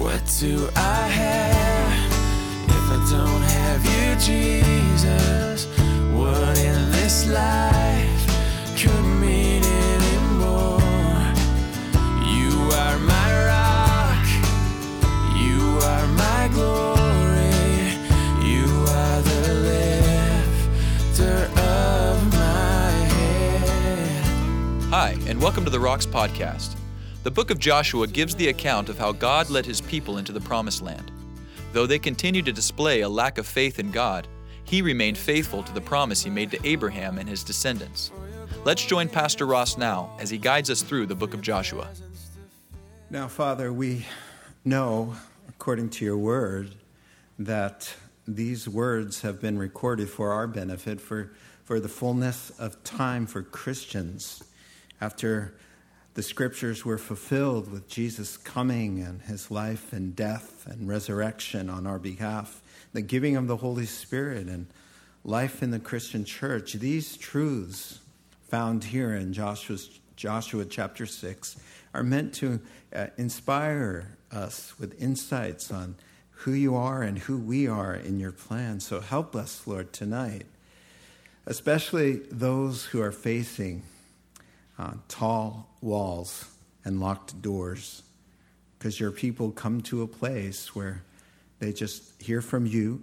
What do I have if I don't have you, Jesus? What in this life could mean anymore? You are my rock, you are my glory, you are the lifter of my head. Hi, and welcome to the Rocks Podcast. The book of Joshua gives the account of how God led his people into the promised land. Though they continued to display a lack of faith in God, he remained faithful to the promise he made to Abraham and his descendants. Let's join Pastor Ross now as he guides us through the book of Joshua. Now, Father, we know, according to your word, that these words have been recorded for our benefit, for, for the fullness of time for Christians. After the scriptures were fulfilled with Jesus coming and his life and death and resurrection on our behalf, the giving of the Holy Spirit and life in the Christian church, these truths found here in Joshua's, Joshua chapter 6 are meant to uh, inspire us with insights on who you are and who we are in your plan. So help us, Lord, tonight, especially those who are facing uh, tall walls and locked doors, because your people come to a place where they just hear from you,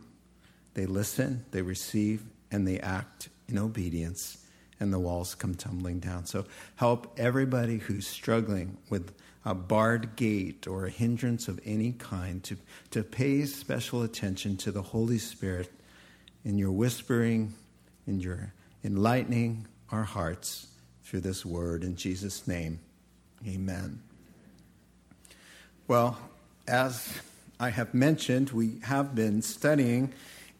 they listen, they receive, and they act in obedience, and the walls come tumbling down. So help everybody who's struggling with a barred gate or a hindrance of any kind to, to pay special attention to the Holy Spirit in your whispering, in your enlightening our hearts through this word. In Jesus' name, amen. Well, as I have mentioned, we have been studying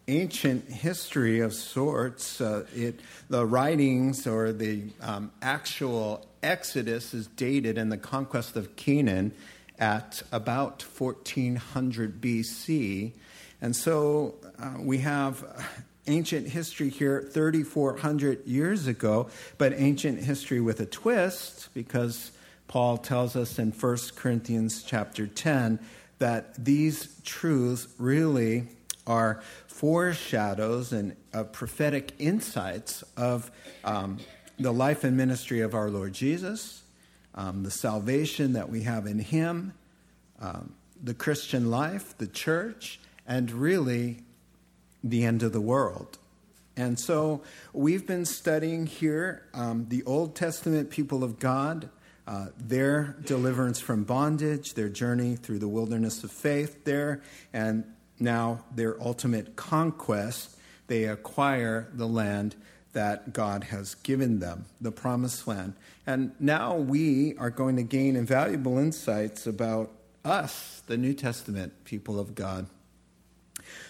ancient history of sorts. Uh, it, the writings or the um, actual Exodus is dated in the conquest of Canaan at about 1400 BC. And so uh, we have ancient history here 3,400 years ago, but ancient history with a twist because Paul tells us in 1 Corinthians chapter 10 that these truths really are foreshadows and uh, prophetic insights of um, the life and ministry of our Lord Jesus, um, the salvation that we have in Him, um, the Christian life, the church, and really the end of the world. And so we've been studying here um, the Old Testament people of God, uh, their deliverance from bondage, their journey through the wilderness of faith there, and now their ultimate conquest. They acquire the land that God has given them, the promised land. And now we are going to gain invaluable insights about us, the New Testament people of God.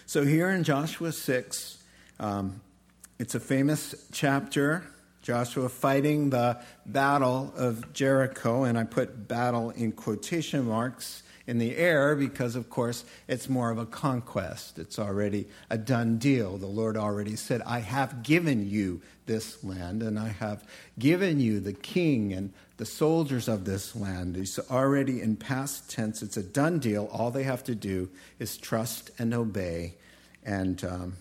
So, here in Joshua 6, um, it's a famous chapter. Joshua fighting the battle of Jericho, and I put battle in quotation marks in the air because, of course, it's more of a conquest. It's already a done deal. The Lord already said, I have given you this land, and I have given you the king and the soldiers of this land. It's already in past tense. It's a done deal. All they have to do is trust and obey, and um,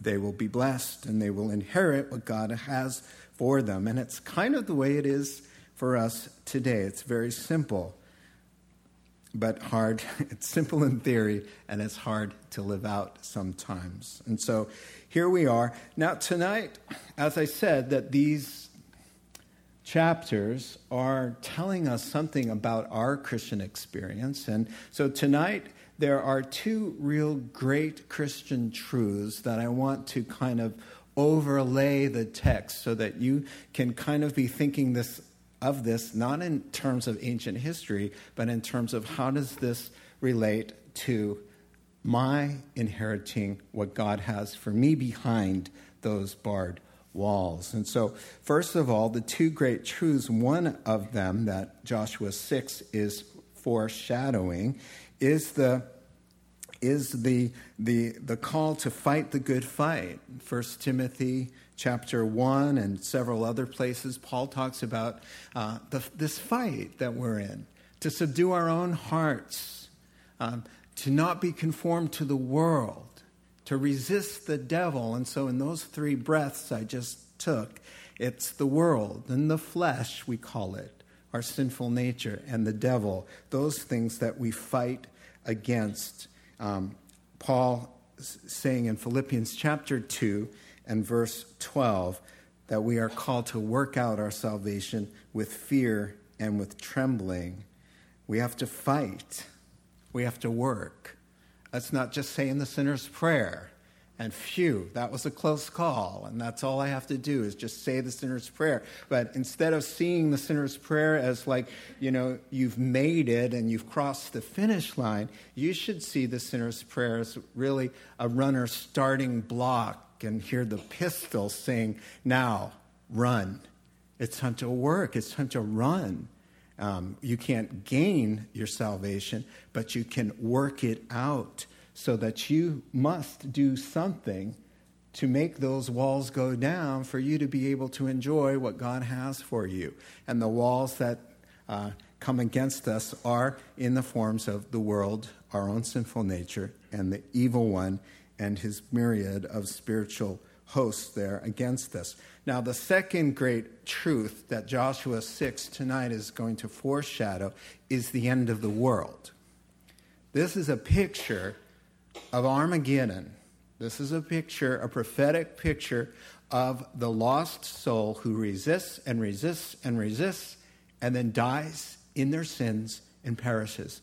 they will be blessed and they will inherit what God has for them. And it's kind of the way it is for us today. It's very simple, but hard. It's simple in theory, and it's hard to live out sometimes. And so here we are. Now, tonight, as I said, that these chapters are telling us something about our Christian experience. And so tonight, there are two real great Christian truths that I want to kind of overlay the text so that you can kind of be thinking this of this not in terms of ancient history but in terms of how does this relate to my inheriting what God has for me behind those barred walls. And so, first of all, the two great truths, one of them that Joshua 6 is foreshadowing is the is the, the, the call to fight the good fight. 1 Timothy chapter 1 and several other places, Paul talks about uh, the, this fight that we're in to subdue our own hearts um, to not be conformed to the world, to resist the devil. And so, in those three breaths I just took, it's the world and the flesh, we call it, our sinful nature, and the devil, those things that we fight against. Um, Paul saying in Philippians chapter 2 and verse 12 that we are called to work out our salvation with fear and with trembling. We have to fight, we have to work. That's not just saying the sinner's prayer. And phew, that was a close call. And that's all I have to do is just say the sinner's prayer. But instead of seeing the sinner's prayer as like, you know, you've made it and you've crossed the finish line, you should see the sinner's prayer as really a runner starting block and hear the pistol saying, now run. It's time to work, it's time to run. Um, you can't gain your salvation, but you can work it out so that you must do something to make those walls go down for you to be able to enjoy what God has for you. And the walls that uh, come against us are in the forms of the world, our own sinful nature, and the evil one and his myriad of spiritual hosts there against us. Now, the second great truth that Joshua 6 tonight is going to foreshadow is the end of the world. This is a picture of Armageddon. This is a picture, a prophetic picture of the lost soul who resists and resists and resists and then dies in their sins and perishes.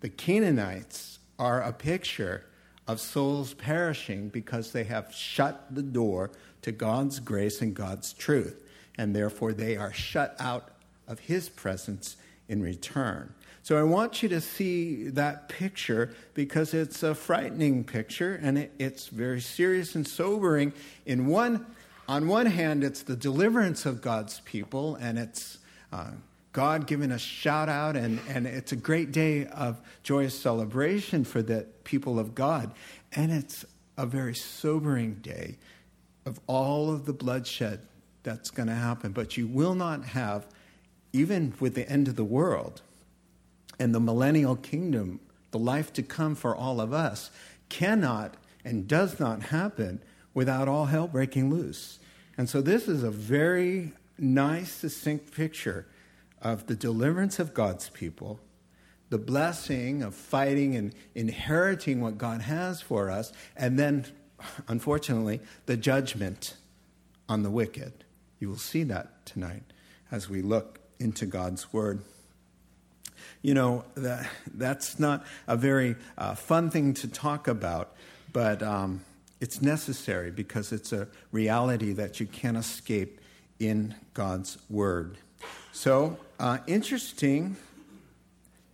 The Canaanites are a picture of souls perishing because they have shut the door to God's grace and God's truth, and therefore they are shut out of His presence in return. So I want you to see that picture because it's a frightening picture and it, it's very serious and sobering. In one, on one hand, it's the deliverance of God's people and it's uh, God giving a shout out, and, and it's a great day of joyous celebration for the people of God. And it's a very sobering day of all of the bloodshed that's going to happen. But you will not have, even with the end of the world, and the millennial kingdom, the life to come for all of us, cannot and does not happen without all hell breaking loose. And so, this is a very nice, succinct picture of the deliverance of God's people, the blessing of fighting and inheriting what God has for us, and then, unfortunately, the judgment on the wicked. You will see that tonight as we look into God's Word. You know, that, that's not a very uh, fun thing to talk about, but um, it's necessary because it's a reality that you can't escape in God's Word. So, uh, interesting,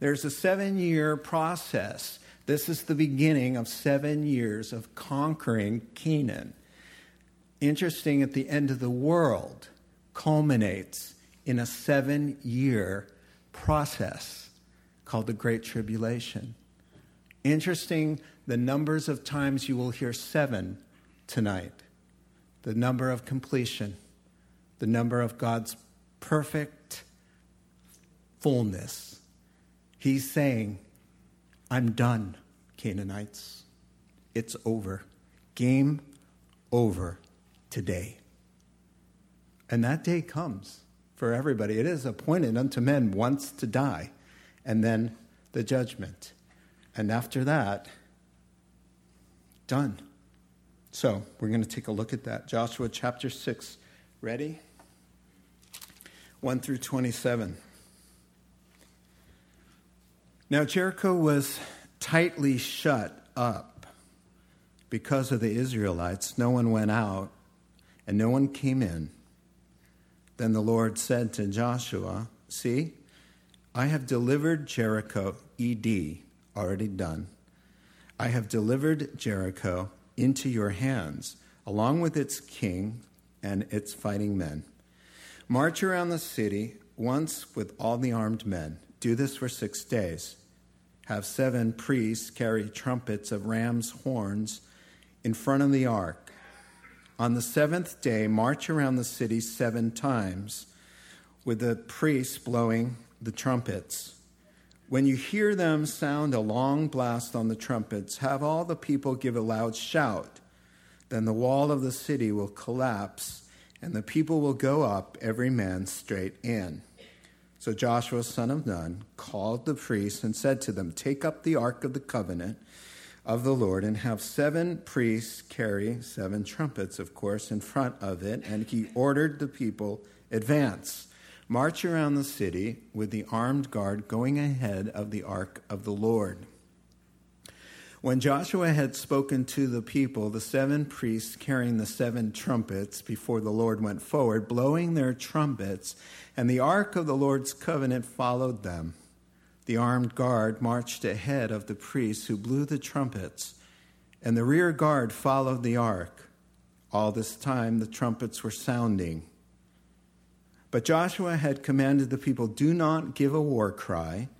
there's a seven year process. This is the beginning of seven years of conquering Canaan. Interesting, at the end of the world culminates in a seven year process called the Great Tribulation. Interesting, the numbers of times you will hear seven tonight, the number of completion, the number of God's perfect fullness. He's saying, I'm done, Canaanites. It's over. Game over today. And that day comes for everybody. It is appointed unto men once to die and then the judgment. And after that, done. So we're going to take a look at that. Joshua chapter 6. Ready? 1 through 27. Now, Jericho was tightly shut up because of the Israelites. No one went out and no one came in. Then the Lord said to Joshua, See, I have delivered Jericho, ED, already done. I have delivered Jericho into your hands, along with its king and its fighting men. March around the city once with all the armed men. Do this for six days. Have seven priests carry trumpets of ram's horns in front of the ark. On the seventh day, march around the city seven times with the priests blowing the trumpets. When you hear them sound a long blast on the trumpets, have all the people give a loud shout. Then the wall of the city will collapse, and the people will go up, every man straight in. So Joshua, son of Nun, called the priests and said to them, Take up the ark of the covenant of the Lord and have seven priests carry seven trumpets, of course, in front of it. And he ordered the people, Advance march around the city with the armed guard going ahead of the ark of the Lord. When Joshua had spoken to the people, the seven priests carrying the seven trumpets before the Lord went forward, blowing their trumpets, and the ark of the Lord's covenant followed them. The armed guard marched ahead of the priests who blew the trumpets, and the rear guard followed the ark. All this time the trumpets were sounding. But Joshua had commanded the people do not give a war cry,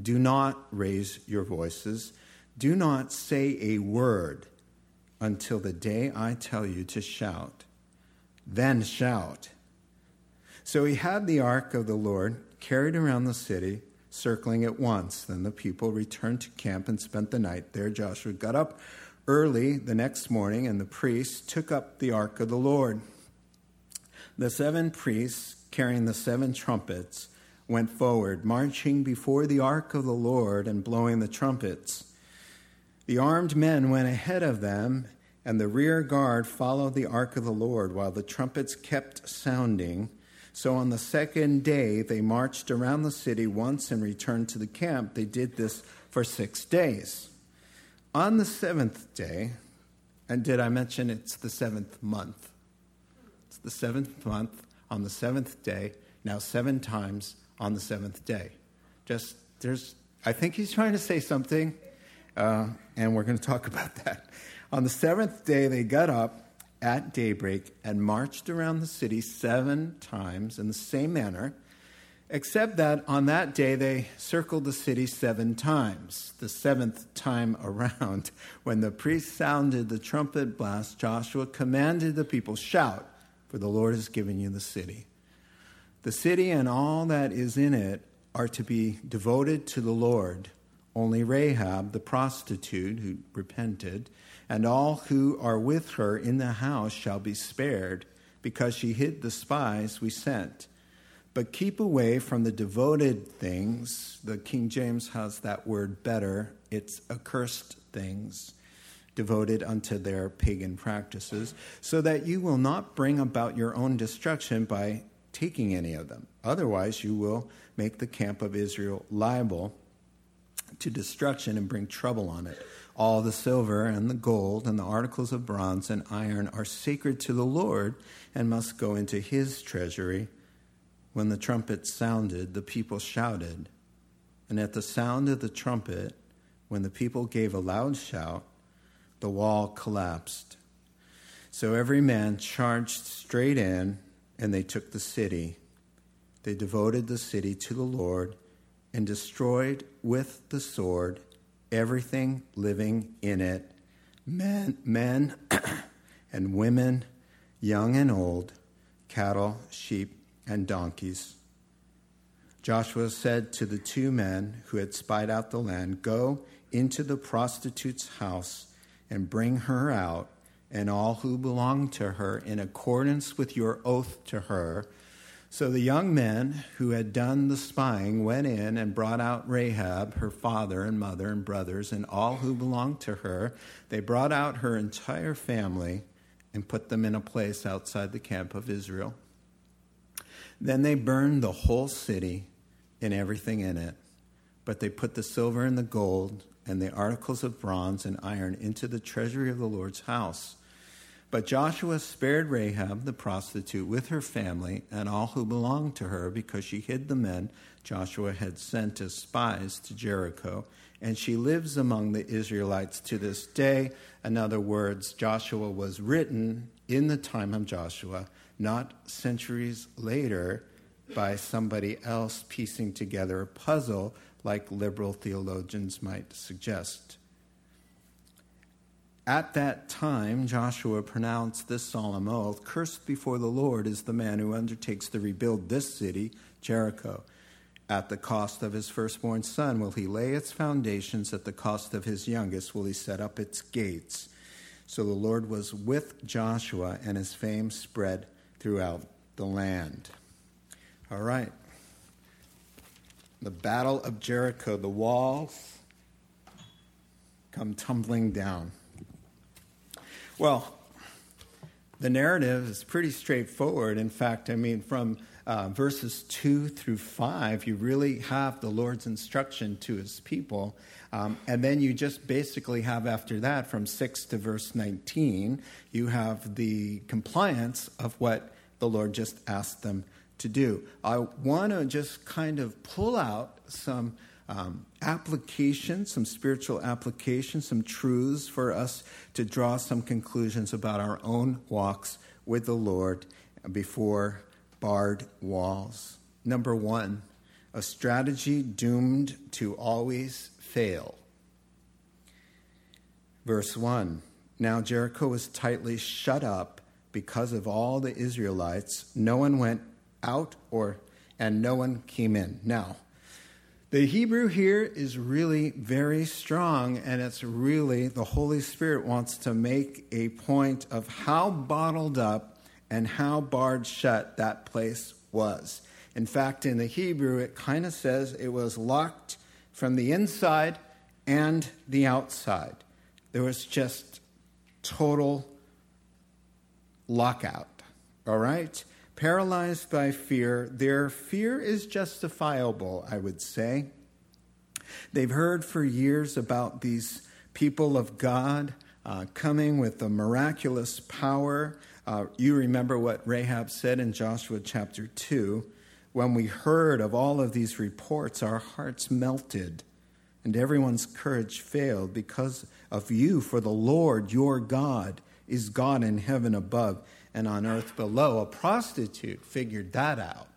do not raise your voices, do not say a word until the day I tell you to shout. Then shout. So he had the ark of the Lord carried around the city, circling it once. Then the people returned to camp and spent the night there. Joshua got up early the next morning, and the priests took up the ark of the Lord. The seven priests carrying the seven trumpets, went forward, marching before the ark of the Lord and blowing the trumpets. The armed men went ahead of them, and the rear guard followed the ark of the Lord while the trumpets kept sounding. So on the second day, they marched around the city once and returned to the camp. They did this for six days. On the seventh day, and did I mention it's the seventh month? It's the seventh month on the seventh day, now seven times on the seventh day. Just, there's, I think he's trying to say something, uh, and we're going to talk about that. On the seventh day, they got up at daybreak and marched around the city seven times in the same manner, except that on that day they circled the city seven times. The seventh time around, when the priest sounded the trumpet blast, Joshua commanded the people, Shout! for the Lord has given you the city. The city and all that is in it are to be devoted to the Lord. Only Rahab, the prostitute who repented, and all who are with her in the house shall be spared, because she hid the spies we sent. But keep away from the devoted things. The King James has that word better. It's accursed things devoted unto their pagan practices, so that you will not bring about your own destruction by taking any of them. Otherwise, you will make the camp of Israel liable to destruction and bring trouble on it. All the silver and the gold and the articles of bronze and iron are sacred to the Lord and must go into his treasury. When the trumpet sounded, the people shouted. And at the sound of the trumpet, when the people gave a loud shout, the wall collapsed. So every man charged straight in, and they took the city. They devoted the city to the Lord and destroyed with the sword everything living in it men, men and women, young and old, cattle, sheep, and donkeys. Joshua said to the two men who had spied out the land, Go into the prostitute's house and bring her out and all who belong to her in accordance with your oath to her. So the young men who had done the spying went in and brought out Rahab, her father and mother and brothers, and all who belonged to her. They brought out her entire family and put them in a place outside the camp of Israel. Then they burned the whole city and everything in it, but they put the silver and the gold and the articles of bronze and iron into the treasury of the Lord's house. But Joshua spared Rahab the prostitute with her family and all who belonged to her because she hid the men Joshua had sent as spies to Jericho. And she lives among the Israelites to this day. In other words, Joshua was written in the time of Joshua, not centuries later by somebody else piecing together a puzzle like liberal theologians might suggest. At that time, Joshua pronounced this solemn oath Cursed before the Lord is the man who undertakes to rebuild this city, Jericho. At the cost of his firstborn son will he lay its foundations, at the cost of his youngest will he set up its gates. So the Lord was with Joshua, and his fame spread throughout the land. All right. The Battle of Jericho, the walls come tumbling down. Well, the narrative is pretty straightforward. In fact, I mean, from uh, verses 2 through 5, you really have the Lord's instruction to his people. Um, and then you just basically have, after that, from 6 to verse 19, you have the compliance of what the Lord just asked them to do. I want to just kind of pull out some um, applications, some spiritual applications, some truths for us to draw some conclusions about our own walks with the Lord before barred walls. Number one, a strategy doomed to always fail. Verse 1 Now Jericho was tightly shut up because of all the Israelites. No one went out or and no one came in. Now, the Hebrew here is really very strong, and it's really the Holy Spirit wants to make a point of how bottled up and how barred shut that place was. In fact, in the Hebrew, it kind of says it was locked from the inside and the outside. There was just total lockout, all right? Paralyzed by fear, their fear is justifiable, I would say. They've heard for years about these people of God uh, coming with a miraculous power uh, you remember what Rahab said in Joshua chapter 2. When we heard of all of these reports, our hearts melted and everyone's courage failed because of you, for the Lord your God is God in heaven above and on earth below. A prostitute figured that out.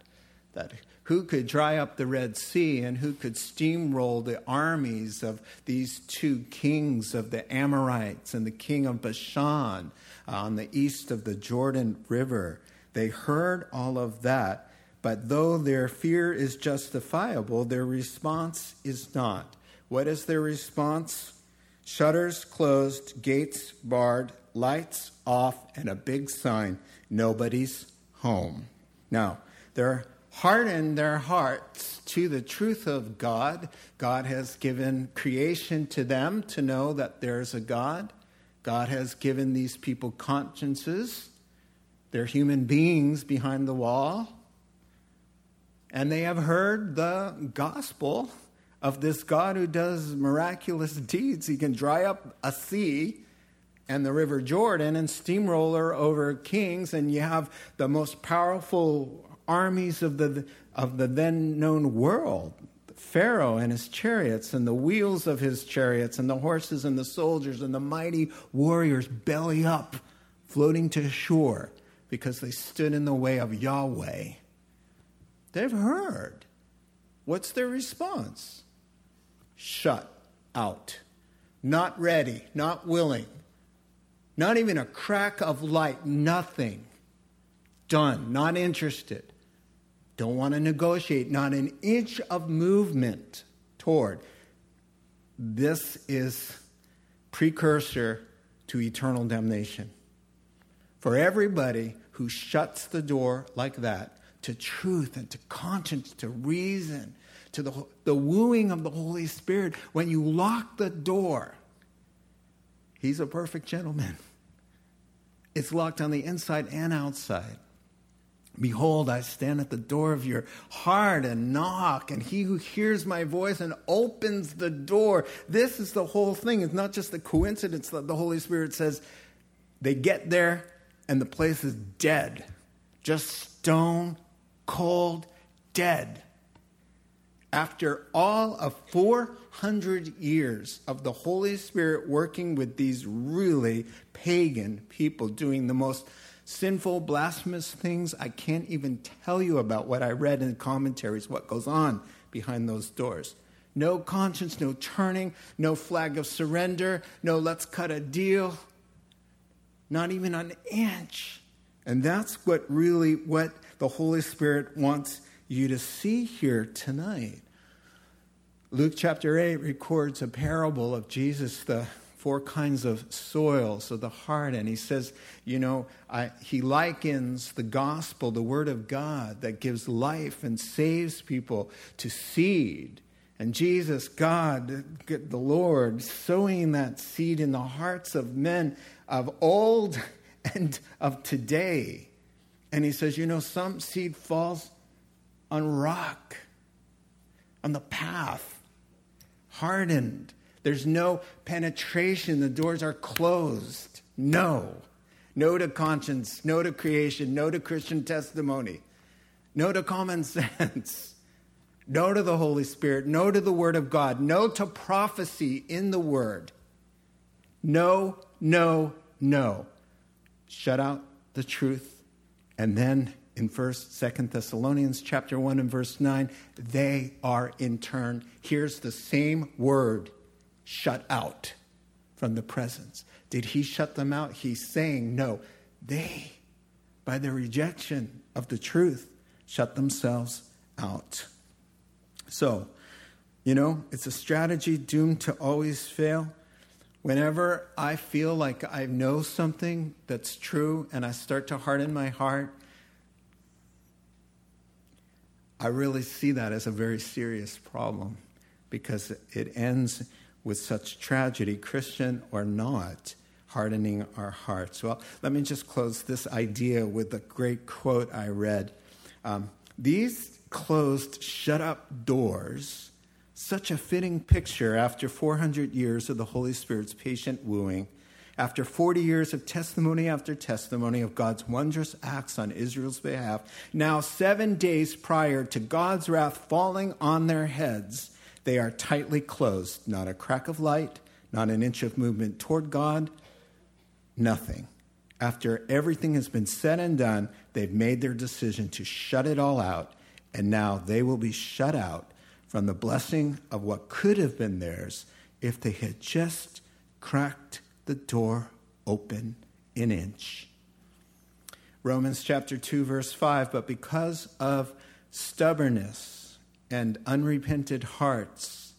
That who could dry up the Red Sea and who could steamroll the armies of these two kings of the Amorites and the king of Bashan uh, on the east of the Jordan River. They heard all of that, but though their fear is justifiable, their response is not. What is their response? Shutters closed, gates barred, lights off, and a big sign nobody's home. Now, they're hardened their hearts to the truth of God. God has given creation to them to know that there's a God. God has given these people consciences. They're human beings behind the wall. And they have heard the gospel of this God who does miraculous deeds. He can dry up a sea and the River Jordan and steamroller over kings, and you have the most powerful armies of the, of the then known world. Pharaoh and his chariots, and the wheels of his chariots, and the horses and the soldiers, and the mighty warriors belly up, floating to shore because they stood in the way of Yahweh. They've heard. What's their response? Shut out. Not ready, not willing, not even a crack of light, nothing. Done, not interested. Don't want to negotiate, not an inch of movement toward. This is precursor to eternal damnation. For everybody who shuts the door like that to truth and to conscience, to reason, to the, the wooing of the Holy Spirit, when you lock the door, he's a perfect gentleman. It's locked on the inside and outside. Behold, I stand at the door of your heart and knock, and he who hears my voice and opens the door. This is the whole thing. It's not just the coincidence that the Holy Spirit says they get there and the place is dead. Just stone cold dead. After all of 400 years of the Holy Spirit working with these really pagan people doing the most sinful, blasphemous things I can't even tell you about what I read in the commentaries, what goes on behind those doors. No conscience, no turning, no flag of surrender, no let's cut a deal, not even an inch. And that's what really what the Holy Spirit wants you to see here tonight. Luke chapter 8 records a parable of Jesus, the four kinds of soils of the heart. And he says, you know, I, he likens the gospel, the word of God that gives life and saves people, to seed. And Jesus, God, the Lord, sowing that seed in the hearts of men of old and of today. And he says, you know, some seed falls on rock, on the path, hardened there's no penetration. The doors are closed. No. No to conscience, no to creation, no to Christian testimony, no to common sense, no to the Holy Spirit, no to the Word of God, no to prophecy in the Word. No, no, no. Shut out the truth. And then in First, Second Thessalonians chapter 1 and verse 9, they are in turn. Here's the same word shut out from the presence. Did he shut them out? He's saying, no. They, by their rejection of the truth, shut themselves out. So, you know, it's a strategy doomed to always fail. Whenever I feel like I know something that's true and I start to harden my heart, I really see that as a very serious problem because it ends with such tragedy, Christian or not, hardening our hearts. Well, let me just close this idea with a great quote I read. Um, These closed, shut up doors, such a fitting picture after 400 years of the Holy Spirit's patient wooing, after 40 years of testimony after testimony of God's wondrous acts on Israel's behalf, now seven days prior to God's wrath falling on their heads, they are tightly closed, not a crack of light, not an inch of movement toward God, nothing. After everything has been said and done, they've made their decision to shut it all out, and now they will be shut out from the blessing of what could have been theirs if they had just cracked the door open an inch. Romans chapter 2, verse 5 But because of stubbornness, and unrepented hearts,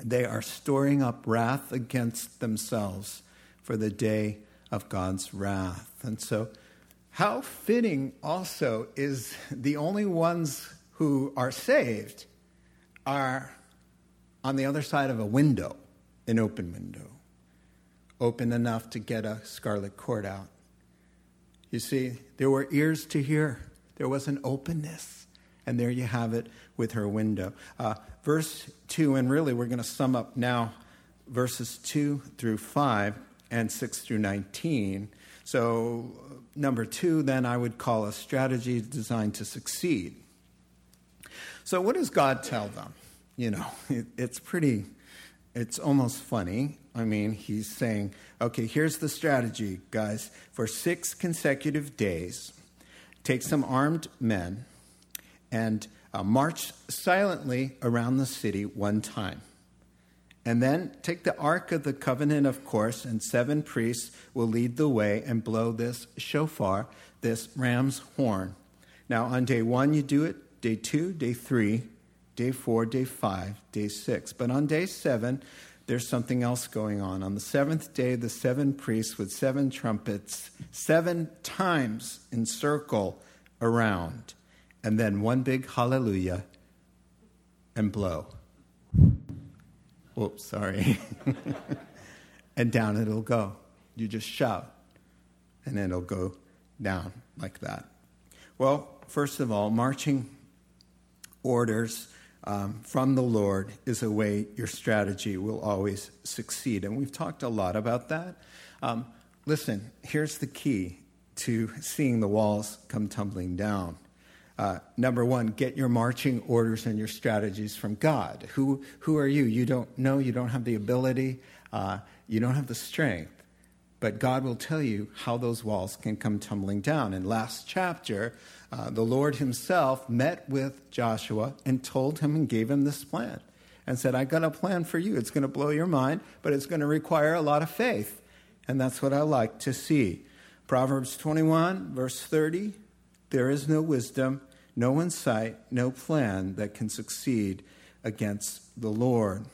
they are storing up wrath against themselves for the day of God's wrath. And so, how fitting also is the only ones who are saved are on the other side of a window, an open window, open enough to get a scarlet cord out. You see, there were ears to hear, there was an openness. And there you have it with her window. Uh, verse 2, and really we're going to sum up now verses 2 through 5 and 6 through 19. So, number two, then I would call a strategy designed to succeed. So, what does God tell them? You know, it, it's pretty, it's almost funny. I mean, he's saying, okay, here's the strategy, guys. For six consecutive days, take some armed men and uh, march silently around the city one time. And then take the Ark of the Covenant, of course, and seven priests will lead the way and blow this shofar, this ram's horn. Now, on day one, you do it, day two, day three, day four, day five, day six. But on day seven, there's something else going on. On the seventh day, the seven priests with seven trumpets, seven times encircle around and then one big hallelujah and blow. Whoops, sorry. and down it'll go. You just shout, and it'll go down like that. Well, first of all, marching orders um, from the Lord is a way your strategy will always succeed. And we've talked a lot about that. Um, listen, here's the key to seeing the walls come tumbling down uh, number one, get your marching orders and your strategies from God. Who, who are you? You don't know, you don't have the ability, uh, you don't have the strength. But God will tell you how those walls can come tumbling down. In last chapter, uh, the Lord Himself met with Joshua and told him and gave him this plan and said, I got a plan for you. It's going to blow your mind, but it's going to require a lot of faith. And that's what I like to see. Proverbs 21, verse 30 there is no wisdom no insight, no plan that can succeed against the Lord.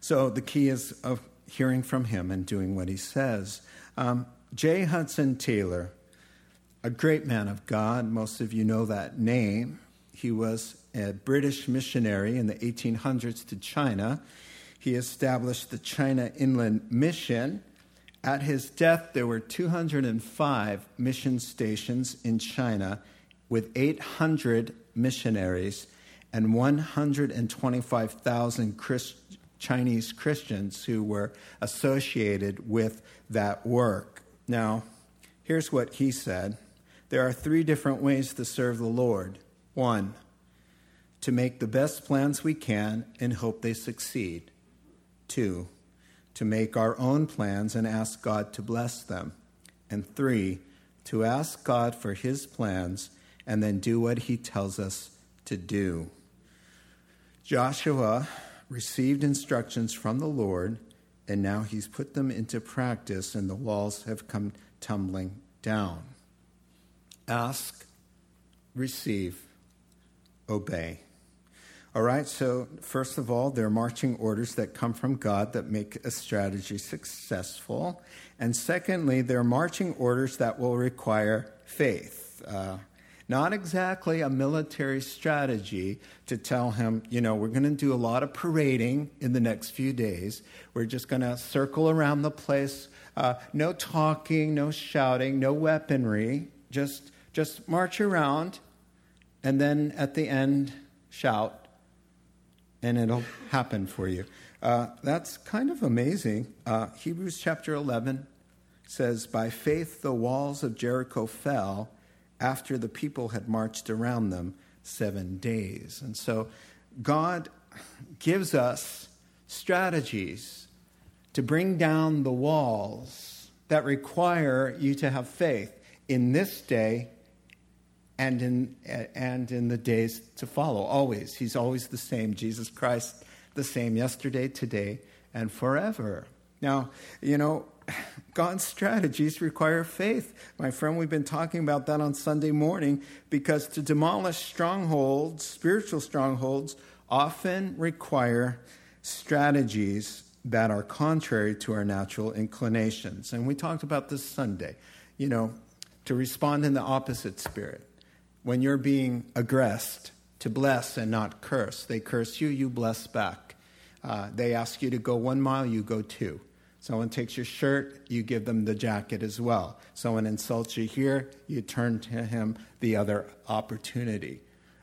So the key is of hearing from him and doing what he says. Um, J. Hudson Taylor, a great man of God, most of you know that name. He was a British missionary in the 1800s to China. He established the China Inland Mission. At his death, there were 205 mission stations in China with 800 missionaries and 125,000 Christ- Chinese Christians who were associated with that work. Now, here's what he said there are three different ways to serve the Lord. One, to make the best plans we can and hope they succeed. Two, to make our own plans and ask God to bless them. And three, to ask God for his plans and then do what he tells us to do. Joshua received instructions from the Lord, and now he's put them into practice, and the walls have come tumbling down. Ask, receive, obey. All right, so first of all, there are marching orders that come from God that make a strategy successful. And secondly, there are marching orders that will require faith. Uh, not exactly a military strategy to tell him, you know, we're going to do a lot of parading in the next few days. We're just going to circle around the place. Uh, no talking, no shouting, no weaponry. Just, just march around, and then at the end, shout, and it'll happen for you. Uh, that's kind of amazing. Uh, Hebrews chapter 11 says, By faith the walls of Jericho fell after the people had marched around them seven days. And so God gives us strategies to bring down the walls that require you to have faith in this day and in, and in the days to follow. Always. He's always the same. Jesus Christ, the same yesterday, today, and forever. Now, you know, God's strategies require faith. My friend, we've been talking about that on Sunday morning because to demolish strongholds, spiritual strongholds, often require strategies that are contrary to our natural inclinations. And we talked about this Sunday. You know, to respond in the opposite spirit. When you're being aggressed, to bless and not curse. They curse you, you bless back. Uh, they ask you to go one mile, you go two. Someone takes your shirt, you give them the jacket as well. Someone insults you here, you turn to him the other opportunity.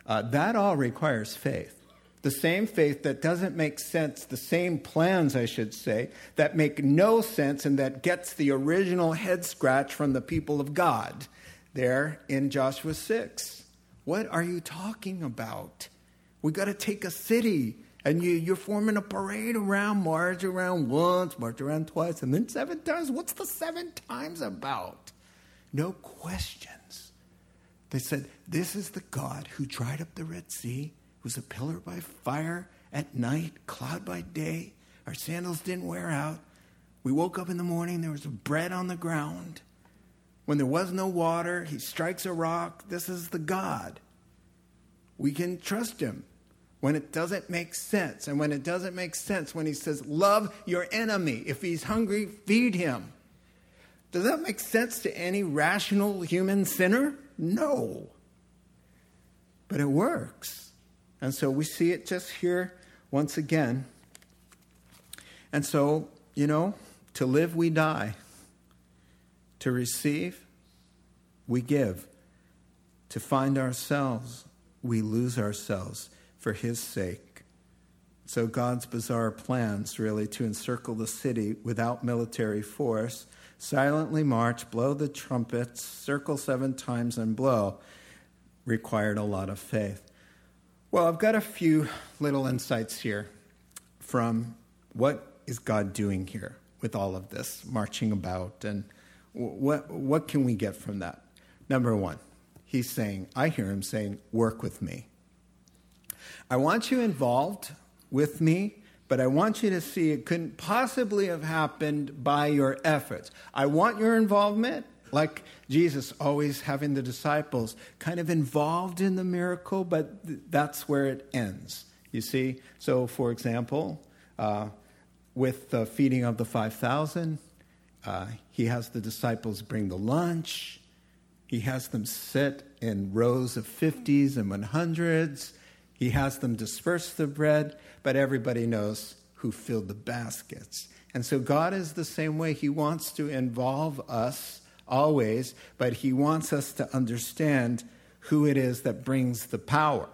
Uh, that all requires faith. The same faith that doesn't make sense, the same plans, I should say, that make no sense and that gets the original head scratch from the people of God there in Joshua 6. What are you talking about? We got to take a city and you, you're forming a parade around, march around once, march around twice, and then seven times. What's the seven times about? No questions. They said, This is the God who dried up the Red Sea, who's a pillar by fire at night, cloud by day. Our sandals didn't wear out. We woke up in the morning, there was bread on the ground. When there was no water, he strikes a rock. This is the God. We can trust him when it doesn't make sense. And when it doesn't make sense, when he says, Love your enemy. If he's hungry, feed him. Does that make sense to any rational human sinner? No. But it works. And so we see it just here once again. And so, you know, to live, we die. To receive, we give. To find ourselves, we lose ourselves for his sake. So, God's bizarre plans really to encircle the city without military force, silently march, blow the trumpets, circle seven times, and blow required a lot of faith. Well, I've got a few little insights here from what is God doing here with all of this marching about, and what, what can we get from that? Number one, he's saying, I hear him saying, work with me. I want you involved with me, but I want you to see it couldn't possibly have happened by your efforts. I want your involvement, like Jesus always having the disciples kind of involved in the miracle, but th- that's where it ends. You see? So, for example, uh, with the feeding of the 5,000, uh, he has the disciples bring the lunch. He has them sit in rows of 50s and 100s. He has them disperse the bread, but everybody knows who filled the baskets. And so God is the same way. He wants to involve us always, but He wants us to understand who it is that brings the power.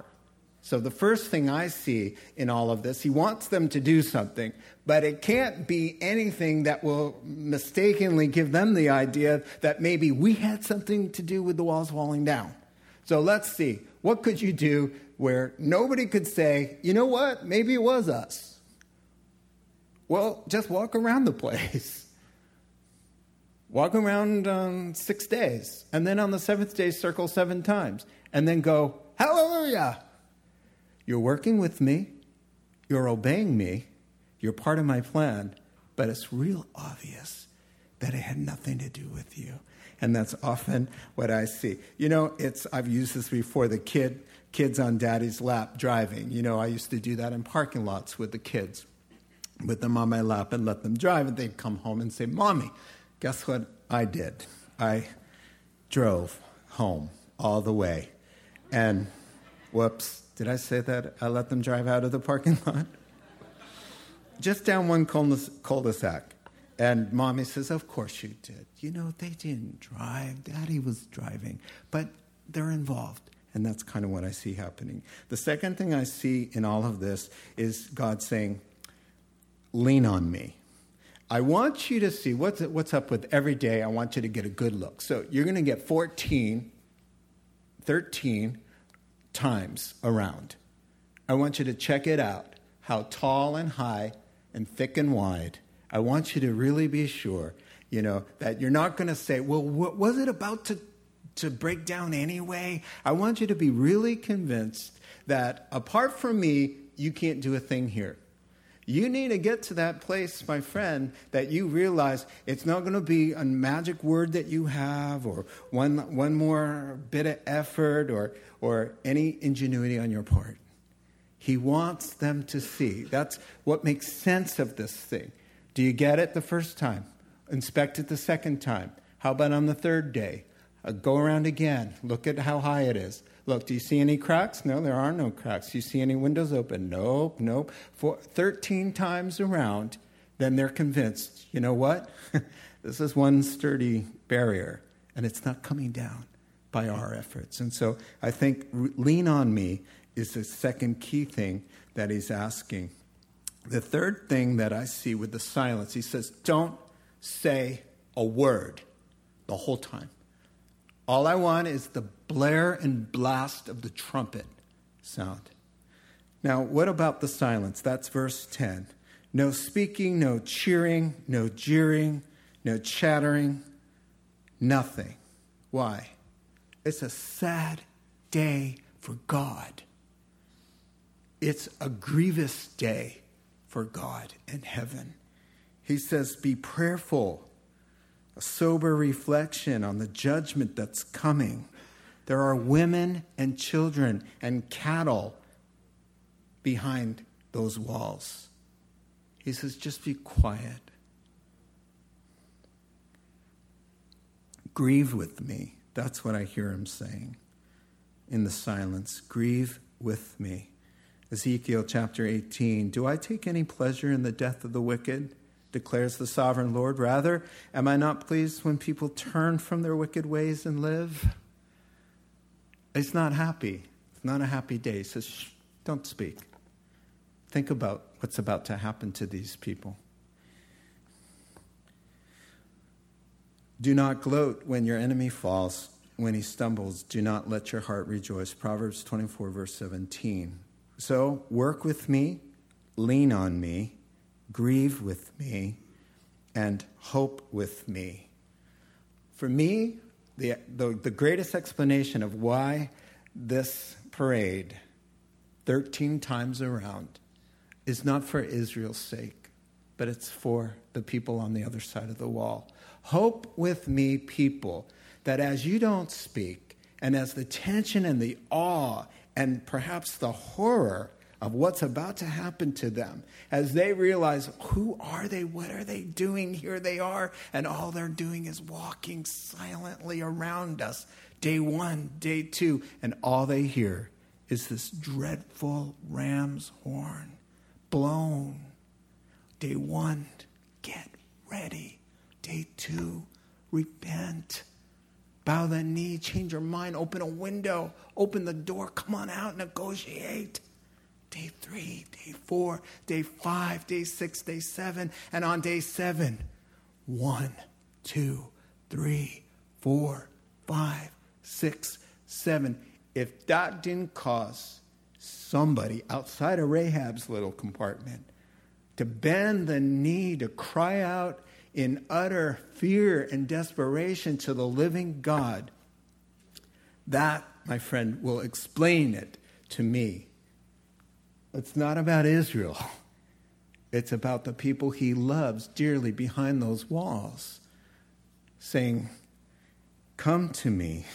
So, the first thing I see in all of this, he wants them to do something, but it can't be anything that will mistakenly give them the idea that maybe we had something to do with the walls falling down. So, let's see. What could you do where nobody could say, you know what, maybe it was us? Well, just walk around the place. Walk around um, six days, and then on the seventh day, circle seven times, and then go, Hallelujah! You're working with me, you're obeying me, you're part of my plan, but it's real obvious that it had nothing to do with you. And that's often what I see. You know, it's I've used this before the kid kids on daddy's lap driving. You know, I used to do that in parking lots with the kids. Put them on my lap and let them drive, and they'd come home and say, Mommy, guess what I did? I drove home all the way. And whoops, did I say that? I let them drive out of the parking lot? Just down one cul de sac. And mommy says, Of course you did. You know, they didn't drive. Daddy was driving. But they're involved. And that's kind of what I see happening. The second thing I see in all of this is God saying, Lean on me. I want you to see what's, what's up with every day. I want you to get a good look. So you're going to get 14, 13 times around. I want you to check it out how tall and high and thick and wide. I want you to really be sure, you know, that you're not going to say, well, what was it about to, to break down anyway? I want you to be really convinced that apart from me, you can't do a thing here. You need to get to that place, my friend, that you realize it's not going to be a magic word that you have or one, one more bit of effort or, or any ingenuity on your part. He wants them to see. That's what makes sense of this thing. Do you get it the first time? Inspect it the second time. How about on the third day? Uh, go around again. Look at how high it is. Look, do you see any cracks? No, there are no cracks. Do you see any windows open? Nope, nope. For 13 times around, then they're convinced, you know what? this is one sturdy barrier, and it's not coming down by our efforts. And so I think lean on me is the second key thing that he's asking. The third thing that I see with the silence, he says, don't say a word the whole time. All I want is the blare and blast of the trumpet sound. Now, what about the silence? That's verse 10. No speaking, no cheering, no jeering, no chattering, nothing. Why? It's a sad day for God. It's a grievous day for God in heaven. He says, Be prayerful a sober reflection on the judgment that's coming. There are women and children and cattle behind those walls. He says, just be quiet. Grieve with me. That's what I hear him saying in the silence. Grieve with me. Ezekiel chapter 18 Do I take any pleasure in the death of the wicked? declares the sovereign Lord. Rather, am I not pleased when people turn from their wicked ways and live? It's not happy. It's not a happy day. He says, Shh, don't speak. Think about what's about to happen to these people. Do not gloat when your enemy falls, when he stumbles. Do not let your heart rejoice. Proverbs 24, verse 17. So work with me, lean on me grieve with me, and hope with me. For me, the, the, the greatest explanation of why this parade, 13 times around, is not for Israel's sake. but it's for the people on the other side of the wall. Hope with me, people, that as you don't speak, and as the tension and the awe and perhaps the horror of what's about to happen to them, as they realize who are they, what are they doing, here they are, and all they're doing is walking silently around us. Day one, day two, and all they hear is this dreadful ram's horn blown. Day one, get ready. Day two, repent. Bow the knee, change your mind, open a window, open the door, come on out, negotiate. Day three, day four, day five, day six, day seven, and on day seven, one, two, three, four, five, six, seven. If that didn't cause somebody outside of Rahab's little compartment to bend the knee, to cry out in utter fear and desperation to the living God, that, my friend, will explain it to me. It's not about Israel. It's about the people he loves dearly behind those walls, saying, Come to me.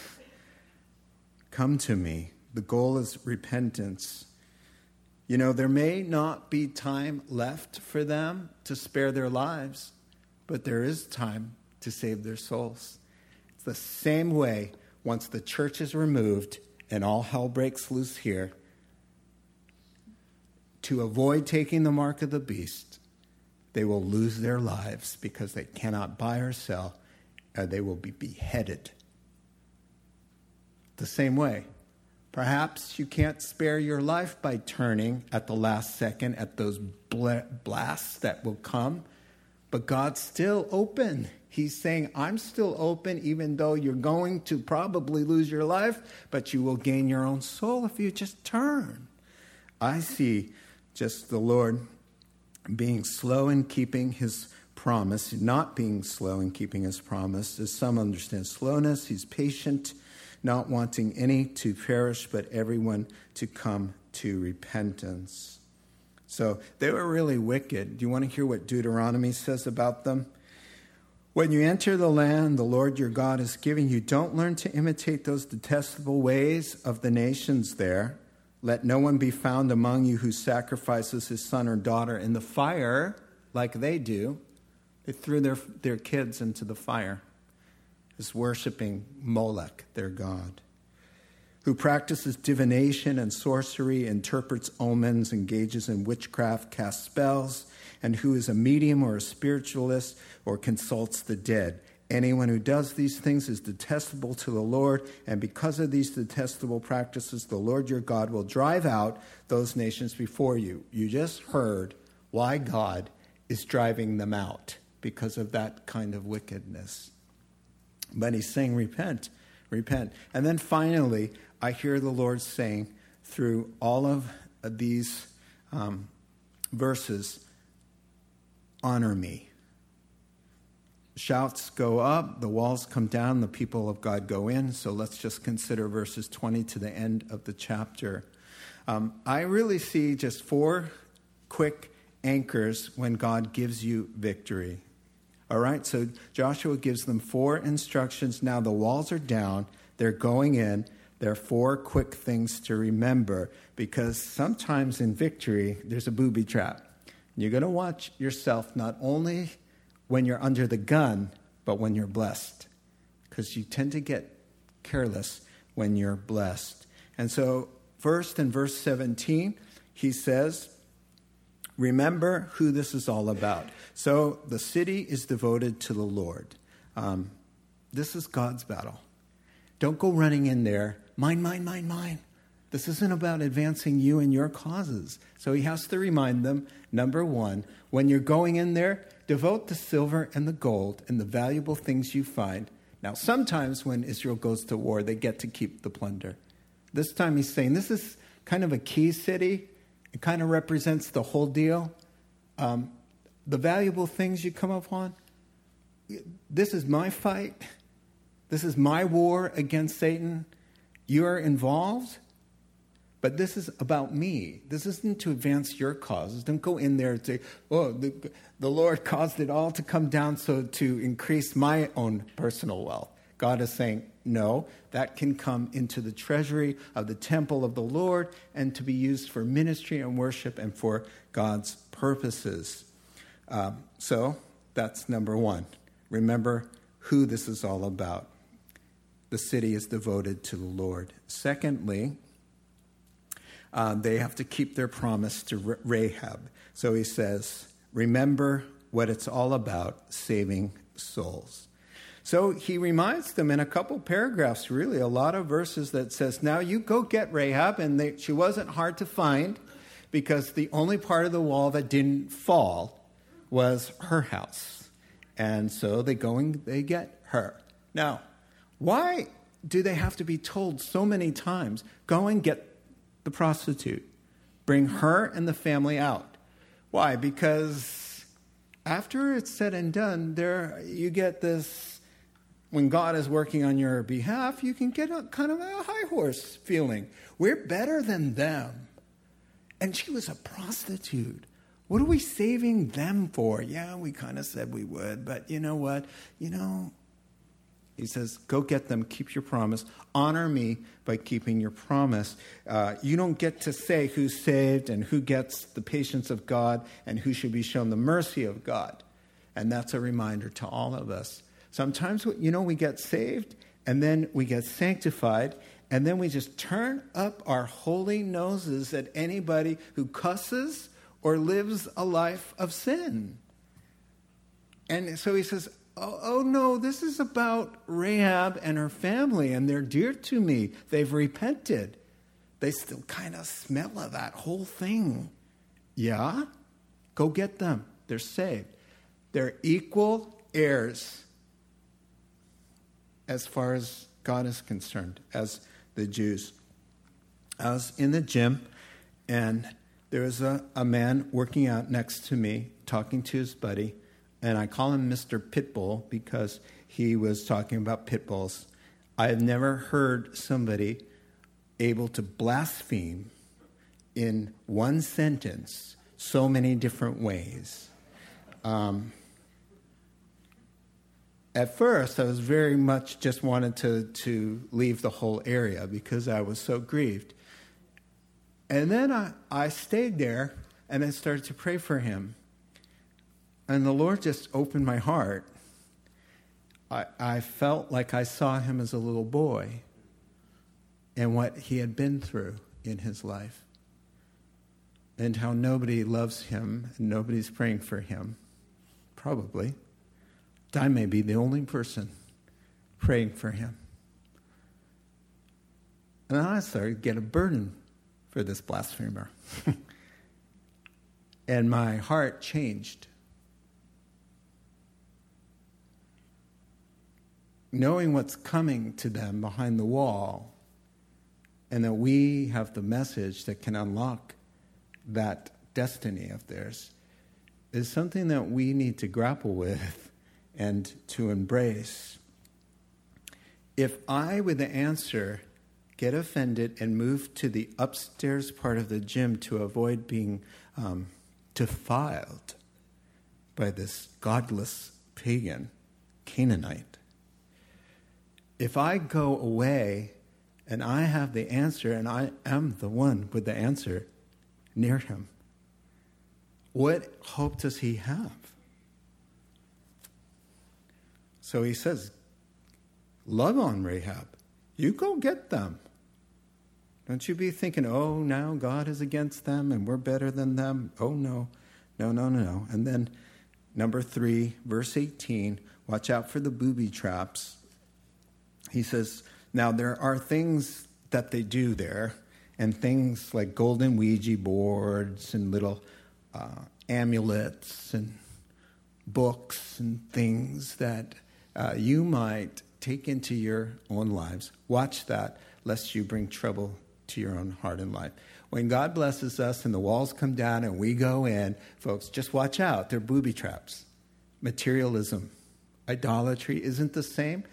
Come to me. The goal is repentance. You know, there may not be time left for them to spare their lives, but there is time to save their souls. It's the same way once the church is removed and all hell breaks loose here. To avoid taking the mark of the beast, they will lose their lives because they cannot buy or sell, or they will be beheaded. The same way, Perhaps you can't spare your life by turning at the last second at those blasts that will come, but God's still open. He's saying, I'm still open, even though you're going to probably lose your life, but you will gain your own soul if you just turn. I see just the Lord being slow in keeping his promise, not being slow in keeping his promise. As some understand slowness, he's patient not wanting any to perish, but everyone to come to repentance. So they were really wicked. Do you want to hear what Deuteronomy says about them? When you enter the land the Lord your God is giving you, don't learn to imitate those detestable ways of the nations there. Let no one be found among you who sacrifices his son or daughter in the fire like they do. They threw their, their kids into the fire is worshiping Molech, their god, who practices divination and sorcery, interprets omens, engages in witchcraft, casts spells, and who is a medium or a spiritualist or consults the dead. Anyone who does these things is detestable to the Lord, and because of these detestable practices, the Lord your God will drive out those nations before you. You just heard why God is driving them out because of that kind of wickedness. But he's saying, repent, repent. And then finally, I hear the Lord saying through all of these um, verses, honor me. Shouts go up, the walls come down, the people of God go in. So let's just consider verses 20 to the end of the chapter. Um, I really see just four quick anchors when God gives you victory. All right, so Joshua gives them four instructions. Now the walls are down, they're going in. There are four quick things to remember because sometimes in victory, there's a booby trap. You're going to watch yourself not only when you're under the gun, but when you're blessed because you tend to get careless when you're blessed. And so, first in verse 17, he says, Remember who this is all about. So the city is devoted to the Lord. Um, this is God's battle. Don't go running in there, mine, mine, mine, mine. This isn't about advancing you and your causes. So he has to remind them number one, when you're going in there, devote the silver and the gold and the valuable things you find. Now, sometimes when Israel goes to war, they get to keep the plunder. This time he's saying this is kind of a key city. It kind of represents the whole deal. Um, the valuable things you come upon, this is my fight. This is my war against Satan. You're involved, But this is about me. This isn't to advance your causes. Don't go in there and say, oh, the, the Lord caused it all to come down so to increase my own personal wealth. God is saying, no, that can come into the treasury of the temple of the Lord and to be used for ministry and worship and for God's purposes. Um, so that's number one. Remember who this is all about. The city is devoted to the Lord. Secondly, uh, they have to keep their promise to Rahab. So he says, Remember what it's all about saving souls. So he reminds them in a couple paragraphs, really, a lot of verses that says, Now you go get Rahab, and they, she wasn't hard to find because the only part of the wall that didn't fall was her house. And so they go and they get her. Now, why do they have to be told so many times, go and get the prostitute. Bring her and the family out. Why? Because after it's said and done, there you get this when God is working on your behalf, you can get a kind of a high horse feeling. We're better than them. And she was a prostitute. What are we saving them for? Yeah, we kind of said we would, but you know what? You know, he says, Go get them, keep your promise, honor me by keeping your promise. Uh, you don't get to say who's saved and who gets the patience of God and who should be shown the mercy of God. And that's a reminder to all of us. Sometimes, you know, we get saved and then we get sanctified and then we just turn up our holy noses at anybody who cusses or lives a life of sin. And so he says, oh, oh, no, this is about Rahab and her family, and they're dear to me. They've repented. They still kind of smell of that whole thing. Yeah? Go get them. They're saved. They're equal heirs as far as God is concerned, as the Jews. I was in the gym, and there was a, a man working out next to me, talking to his buddy and I call him Mr. Pitbull because he was talking about pit bulls. I have never heard somebody able to blaspheme in one sentence so many different ways. Um, at first, I was very much just wanted to, to leave the whole area because I was so grieved. And then I, I stayed there and I started to pray for him. And the Lord just opened my heart. I, I felt like I saw him as a little boy and what he had been through in his life and how nobody loves him and nobody's praying for him. Probably. I may be the only person praying for him. And I started to get a burden for this blasphemer. and my heart changed. Knowing what's coming to them behind the wall, and that we have the message that can unlock that destiny of theirs, is something that we need to grapple with and to embrace. If I, with the answer, get offended and move to the upstairs part of the gym to avoid being um, defiled by this godless pagan Canaanite, if I go away and I have the answer and I am the one with the answer near him, what hope does he have? So he says, Love on Rahab. You go get them. Don't you be thinking, oh, now God is against them and we're better than them. Oh, no, no, no, no. And then, number three, verse 18 watch out for the booby traps he says, Now there are things that they do there, and things like golden Ouija boards and little uh, amulets and books and things that uh, you might take into your own lives. Watch that, lest you bring trouble to your own heart and life. When God blesses us and the walls come down and we go in, folks, just watch out. They're booby traps. Materialism, idolatry isn't the same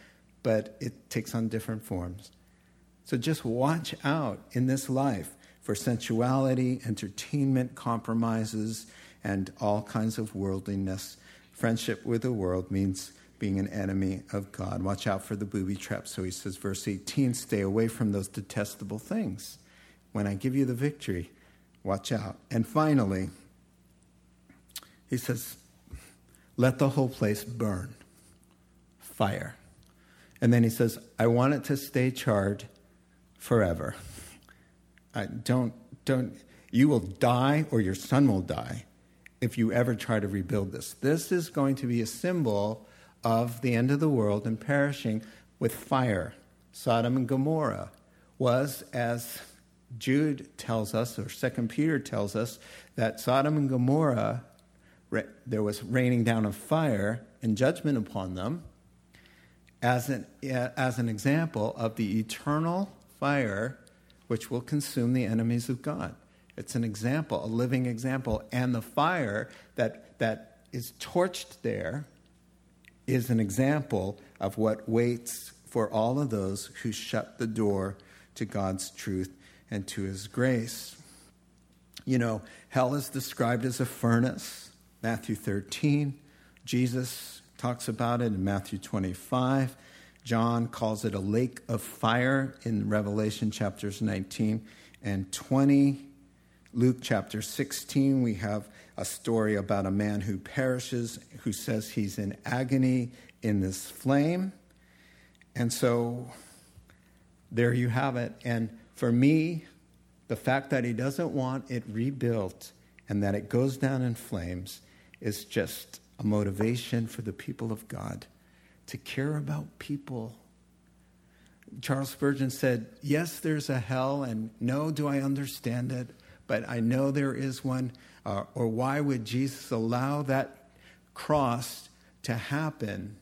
but it takes on different forms. So just watch out in this life for sensuality, entertainment, compromises, and all kinds of worldliness. Friendship with the world means being an enemy of God. Watch out for the booby trap. So he says, verse 18, stay away from those detestable things. When I give you the victory, watch out. And finally, he says, let the whole place burn. Fire. And then he says, I want it to stay charred forever. I don't, don't, you will die or your son will die if you ever try to rebuild this. This is going to be a symbol of the end of the world and perishing with fire. Sodom and Gomorrah was, as Jude tells us, or Second Peter tells us, that Sodom and Gomorrah, there was raining down of fire and judgment upon them as an, as an example of the eternal fire which will consume the enemies of God. It's an example, a living example. And the fire that, that is torched there is an example of what waits for all of those who shut the door to God's truth and to his grace. You know, hell is described as a furnace, Matthew 13. Jesus talks about it in Matthew 25. John calls it a lake of fire in Revelation chapters 19 and 20. Luke chapter 16, we have a story about a man who perishes, who says he's in agony in this flame. And so there you have it. And for me, the fact that he doesn't want it rebuilt and that it goes down in flames is just a motivation for the people of God to care about people. Charles Spurgeon said, Yes, there's a hell, and no, do I understand it, but I know there is one. Uh, or why would Jesus allow that cross to happen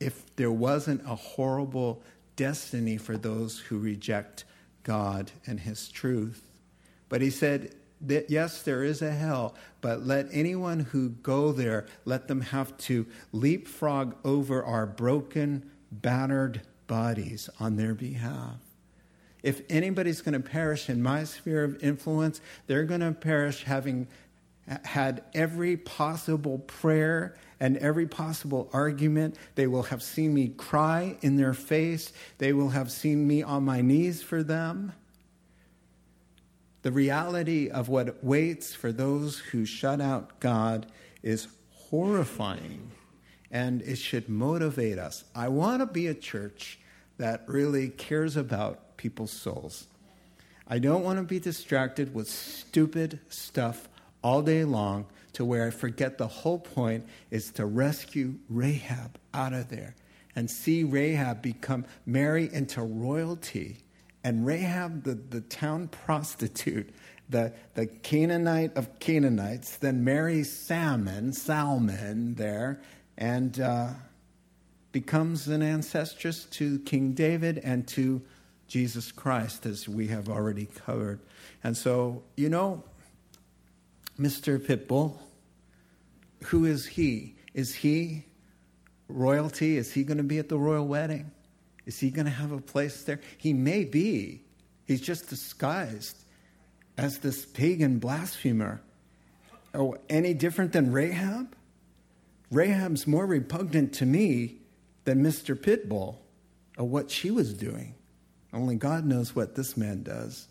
if there wasn't a horrible destiny for those who reject God and His truth. But he said that yes, there is a hell, but let anyone who go there, let them have to leapfrog over our broken, battered bodies on their behalf. If anybody's going to perish in my sphere of influence, they're going to perish having had every possible prayer and every possible argument. They will have seen me cry in their face. They will have seen me on my knees for them. The reality of what waits for those who shut out God is horrifying, and it should motivate us. I want to be a church that really cares about people's souls. I don't want to be distracted with stupid stuff all day long to where I forget the whole point is to rescue Rahab out of there and see Rahab become marry into royalty. And Rahab, the, the town prostitute, the, the Canaanite of Canaanites, then marries Salmon, Salmon there, and uh, becomes an ancestress to King David and to Jesus Christ, as we have already covered. And so, you know, Mr. Pitbull, who is he? Is he royalty? Is he going to be at the royal wedding? Is he going to have a place there? He may be. He's just disguised as this pagan blasphemer. Oh, any different than Rahab? Rahab's more repugnant to me than Mr. Pitbull or what she was doing. Only God knows what this man does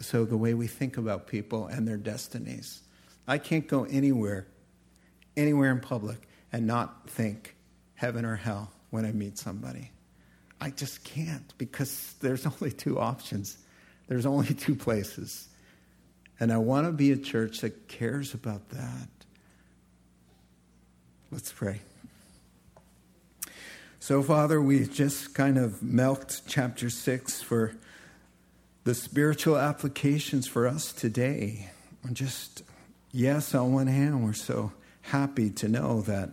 so the way we think about people and their destinies. I can't go anywhere, anywhere in public, and not think heaven or hell when I meet somebody. I just can't because there's only two options. There's only two places. And I want to be a church that cares about that. Let's pray. So, Father, we just kind of milked chapter 6 for the spiritual applications for us today are just, yes, on one hand, we're so happy to know that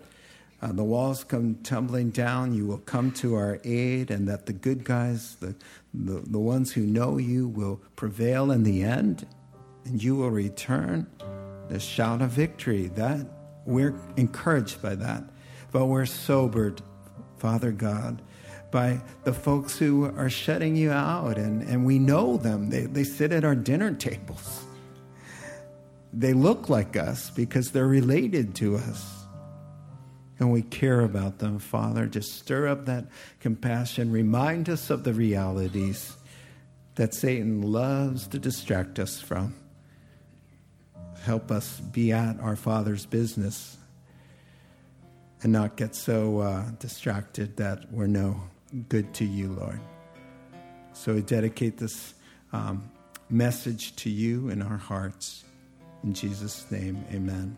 uh, the walls come tumbling down, you will come to our aid, and that the good guys, the, the, the ones who know you, will prevail in the end, and you will return the shout of victory. That we're encouraged by that, but we're sobered, Father God, by the folks who are shutting you out, and, and we know them. They, they sit at our dinner tables. They look like us because they're related to us. And we care about them, Father. Just stir up that compassion. Remind us of the realities that Satan loves to distract us from. Help us be at our Father's business and not get so uh, distracted that we're no good to you, Lord. So we dedicate this um, message to you in our hearts. In Jesus' name, amen.